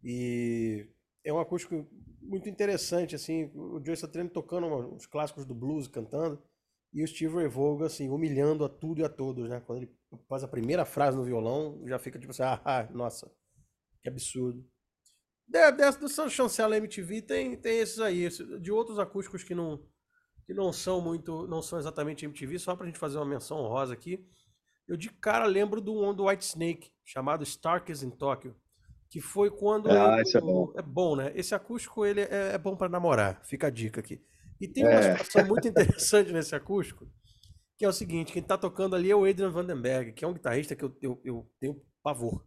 E é um acústico muito interessante, assim, o Joe Satriani tocando uns clássicos do blues, cantando, e o Steve Ray Vaughan, assim, humilhando a tudo e a todos, né? Quando ele faz a primeira frase no violão, já fica tipo assim, ah, ah nossa, que absurdo. Dessa do Chancela MTV tem, tem esses aí, de outros acústicos que não, que não são muito, não são exatamente MTV, só pra gente fazer uma menção honrosa aqui. Eu de cara lembro do um do White Snake, chamado Starkers in Tokyo, que foi quando ah, é bom. é bom, né? Esse acústico ele é, é bom para namorar, fica a dica aqui. E tem uma é. situação muito interessante nesse acústico, que é o seguinte, quem tá tocando ali é o Adrian Vandenberg, que é um guitarrista que eu, eu, eu tenho pavor.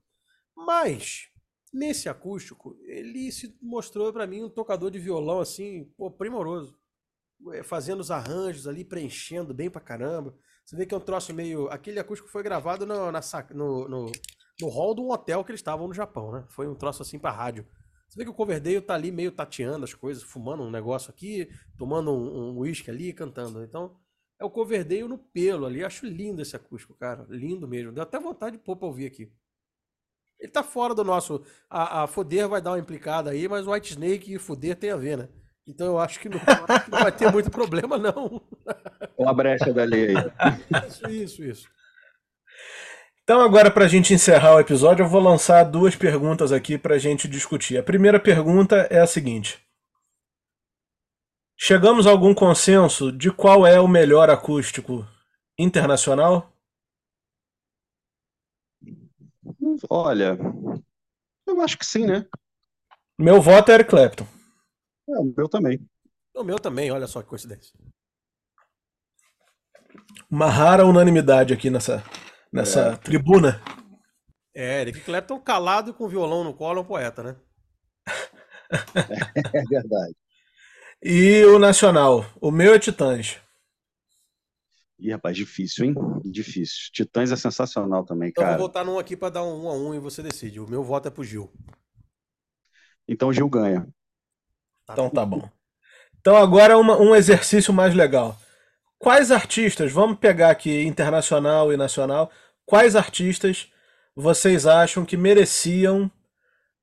Mas Nesse acústico, ele se mostrou para mim um tocador de violão assim, pô, primoroso. É, fazendo os arranjos ali, preenchendo bem pra caramba. Você vê que é um troço meio. Aquele acústico foi gravado no, na, no, no, no hall de um hotel que eles estavam no Japão, né? Foi um troço assim pra rádio. Você vê que o Coverdale tá ali meio tateando as coisas, fumando um negócio aqui, tomando um uísque um ali cantando. Então, é o Coverdale no pelo ali. Acho lindo esse acústico, cara. Lindo mesmo. Deu até vontade de pôr pra ouvir aqui. Ele tá fora do nosso. A, a Foder vai dar uma implicada aí, mas o White Snake e Foder tem a ver, né? Então eu acho que não, não vai ter muito problema, não. Uma brecha da lei aí. Isso, isso, isso. Então, agora, para a gente encerrar o episódio, eu vou lançar duas perguntas aqui para a gente discutir. A primeira pergunta é a seguinte: Chegamos a algum consenso de qual é o melhor acústico internacional? Olha, eu acho que sim, né? Meu voto é Eric Clapton. É, o meu também. O meu também, olha só que coincidência. Uma rara unanimidade aqui nessa, nessa é. tribuna. É, Eric Clapton calado com violão no colo é um poeta, né? é verdade. E o Nacional? O meu é Titãs. Ih, rapaz, difícil, hein? Difícil. Titãs é sensacional também, então, cara. Eu vou votar num aqui para dar um 1 a 1 e você decide. O meu voto é pro Gil. Então o Gil ganha. Tá então tá bom. Então agora uma, um exercício mais legal. Quais artistas, vamos pegar aqui internacional e nacional, quais artistas vocês acham que mereciam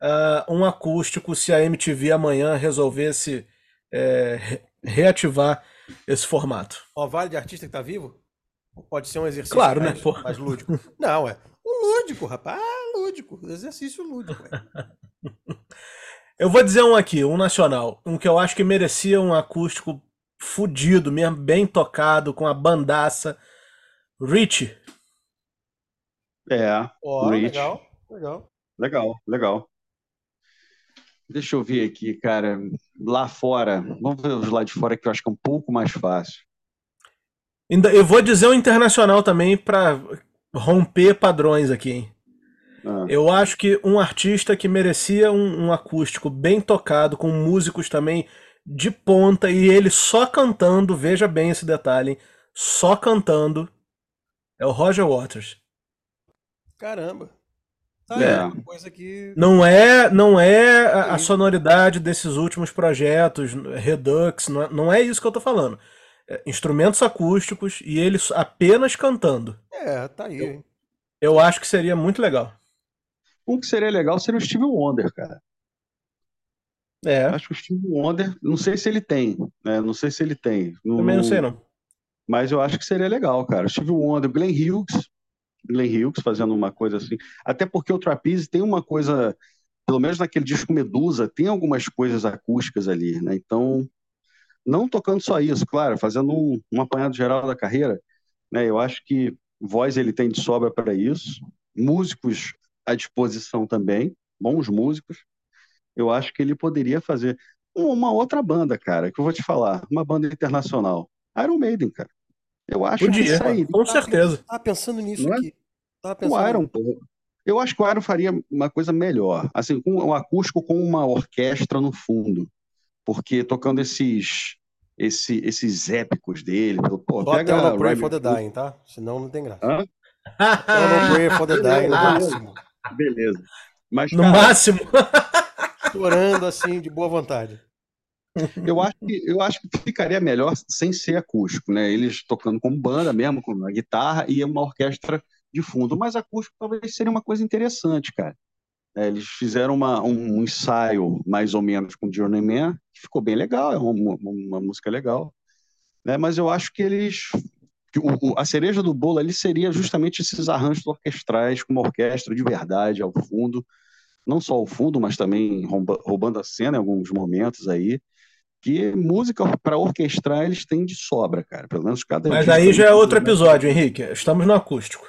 uh, um acústico se a MTV amanhã resolvesse é, reativar esse formato. Ó, vale de artista que tá vivo? Pode ser um exercício claro, né, mais, né, mais lúdico. Não, é. O lúdico, rapaz. Ah, lúdico, exercício lúdico. eu vou dizer um aqui, um nacional, um que eu acho que merecia um acústico fudido mesmo, bem tocado, com a bandaça. Rich. É, oh, Rich. legal, legal. Legal, legal. Deixa eu ver aqui, cara. Lá fora, vamos ver os lá de fora que eu acho que é um pouco mais fácil. Eu vou dizer o internacional também para romper padrões aqui, hein? Ah. Eu acho que um artista que merecia um, um, acústico bem tocado, com músicos também de ponta, e ele só cantando, veja bem esse detalhe, hein? só cantando, é o Roger Waters. Caramba. Tá é. coisa que... Não é, não é a, a, sonoridade desses últimos projetos, Redux, não é, não é isso que eu tô falando. É, instrumentos acústicos e eles apenas cantando. É, tá aí. Eu, eu acho que seria muito legal. Um que seria legal seria o Steve Wonder, cara. É. Acho que o Steve Wonder, não sei se ele tem, né? Não sei se ele tem. Também não sei, não. Mas eu acho que seria legal, cara. O Steve Wonder, Glenn Hughes, Glenn Hughes fazendo uma coisa assim. Até porque o Trapeze tem uma coisa, pelo menos naquele disco Medusa, tem algumas coisas acústicas ali, né? Então, não tocando só isso, claro, fazendo um, um apanhado geral da carreira, né? Eu acho que voz ele tem de sobra para isso, músicos à disposição também, bons músicos. Eu acho que ele poderia fazer uma outra banda, cara, que eu vou te falar, uma banda internacional. Iron Maiden, cara. Eu acho Podia, que sairia. Com certeza. Tava pensando nisso Não é? aqui. Pensando o Iron, eu acho que o Iron faria uma coisa melhor, assim, com um acústico com uma orquestra no fundo, porque tocando esses esse, esses épicos dele, pô, Só pega até o Pray for the Dying, tá? Senão não tem graça. Hã? Pray for the Dying no máximo. Beleza. Mas, no cara, máximo. Chorando assim de boa vontade. Eu acho, que, eu acho que ficaria melhor sem ser acústico, né? Eles tocando como banda mesmo, com a guitarra e uma orquestra de fundo. Mas acústico talvez seria uma coisa interessante, cara. É, eles fizeram uma, um, um, ensaio mais ou menos com Journeyman, que ficou bem legal, é uma, uma, música legal. Né? Mas eu acho que eles. O, a cereja do bolo ali seria justamente esses arranjos orquestrais, com uma orquestra de verdade ao fundo. Não só ao fundo, mas também roubando a cena em alguns momentos aí que música para orquestrar eles têm de sobra, cara. Pelo menos cada. Mas aí já é outro episódio, Henrique. Estamos no acústico.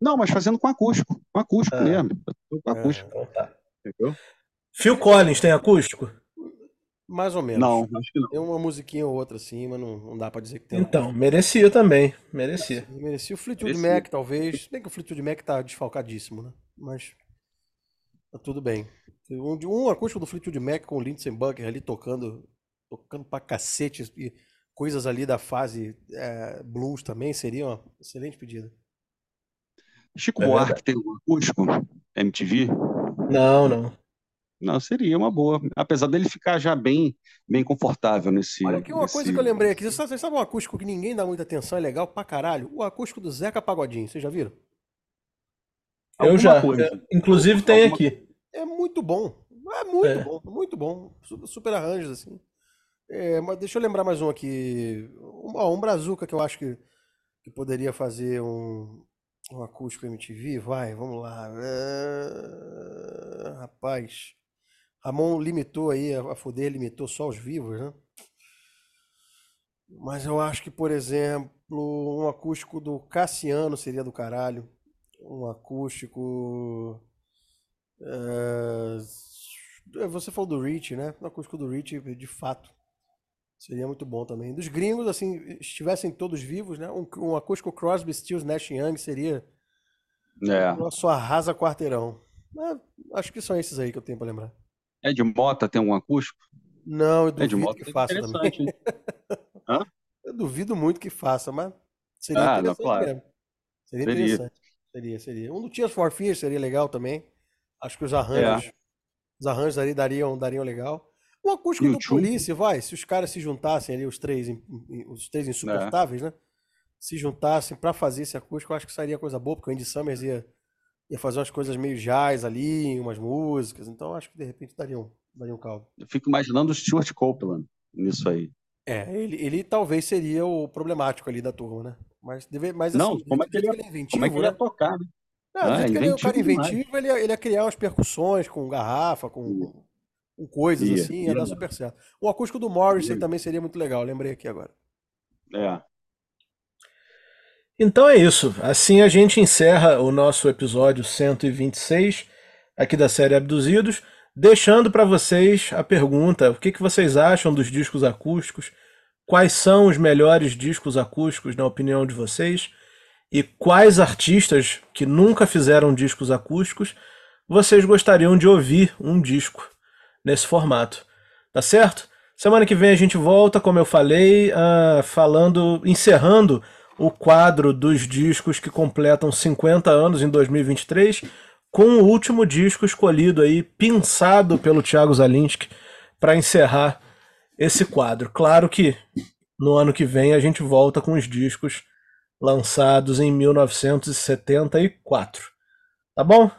Não, mas fazendo com acústico. Com acústico ah. mesmo. Com é, acústico. então tá. Entendeu? Phil Collins tem acústico? Mais ou menos. Não, acho que não. Tem uma musiquinha ou outra assim, mas não, não dá para dizer que tem. Então, acústico. merecia também. Merecia. Merecia o Fleetwood merecia. Mac, talvez. Bem que o Fleetwood Mac tá desfalcadíssimo, né? Mas. Tá tudo bem. Um, um acústico do Fleetwood Mac com o Lindsey Bunker ali tocando tocando pra cacete e coisas ali da fase é, blues também, seria uma excelente pedida. Chico é Buarque tem um acústico MTV? Não, não. Não, seria uma boa. Apesar dele ficar já bem, bem confortável nesse. Olha, aqui uma nesse... coisa que eu lembrei aqui. Vocês sabem sabe um acústico que ninguém dá muita atenção, é legal pra caralho? O acústico do Zeca Pagodinho, vocês já viram? Eu Alguma já. Coisa. Inclusive tem aqui. É muito bom. É muito é. bom, muito bom. Super arranjos, assim. É, mas deixa eu lembrar mais um aqui. Um, ó, um Brazuca que eu acho que, que poderia fazer um, um acústico MTV. Vai, vamos lá. É, rapaz. Ramon limitou aí, a Foder limitou só os vivos, né? Mas eu acho que, por exemplo, um acústico do Cassiano seria do caralho. Um acústico. É, você falou do Rich, né? Um acústico do Rich, de fato. Seria muito bom também. Dos gringos, assim, estivessem todos vivos, né? Um, um acústico Crosby, Stills, Nash Young seria... É. Só arrasa quarteirão. Mas, acho que são esses aí que eu tenho pra lembrar. É de Mota tem um acústico? Não, eu duvido Mota que faça também. Eu duvido muito que faça, mas seria ah, interessante não, claro. mesmo. Seria, seria, interessante. Seria, seria. Um do Tears for Fears seria legal também. Acho que os arranjos, é. os arranjos ali dariam, dariam legal. O acústico do Polícia, vai, se os caras se juntassem ali, os três, os três insuportáveis, é. né? Se juntassem para fazer esse acústico, eu acho que seria coisa boa, porque o Andy Summers ia, ia fazer umas coisas meio jazz ali, umas músicas, então acho que de repente daria um, daria um caldo. Eu fico imaginando o Stuart Copeland nisso aí. É, ele, ele talvez seria o problemático ali da turma, né? Mas, deve, mas assim, Não, como é que ele, ia, inventivo, como é que ele ia né? tocar, né? Não, ah, ele, o cara inventivo, ele ia, ele ia criar umas percussões com garrafa, com, com coisas ia, assim, ia, ia dar super certo. O acústico do Morrissey também seria muito legal, lembrei aqui agora. É. Então é isso. Assim a gente encerra o nosso episódio 126 aqui da série Abduzidos, deixando para vocês a pergunta: o que, que vocês acham dos discos acústicos? Quais são os melhores discos acústicos, na opinião de vocês? E quais artistas que nunca fizeram discos acústicos vocês gostariam de ouvir um disco nesse formato? Tá certo? Semana que vem a gente volta, como eu falei, uh, falando, encerrando o quadro dos discos que completam 50 anos em 2023, com o último disco escolhido aí, pinçado pelo Thiago Zalinski, para encerrar esse quadro. Claro que no ano que vem a gente volta com os discos lançados em 1974. Tá bom?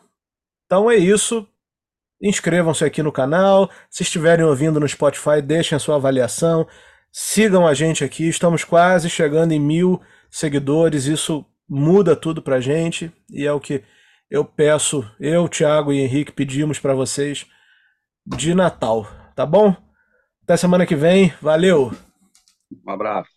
Então é isso. Inscrevam-se aqui no canal. Se estiverem ouvindo no Spotify, deixem a sua avaliação. Sigam a gente aqui. Estamos quase chegando em mil seguidores. Isso muda tudo pra gente e é o que eu peço, eu, Thiago e Henrique pedimos para vocês de Natal, tá bom? Até semana que vem. Valeu! Um abraço.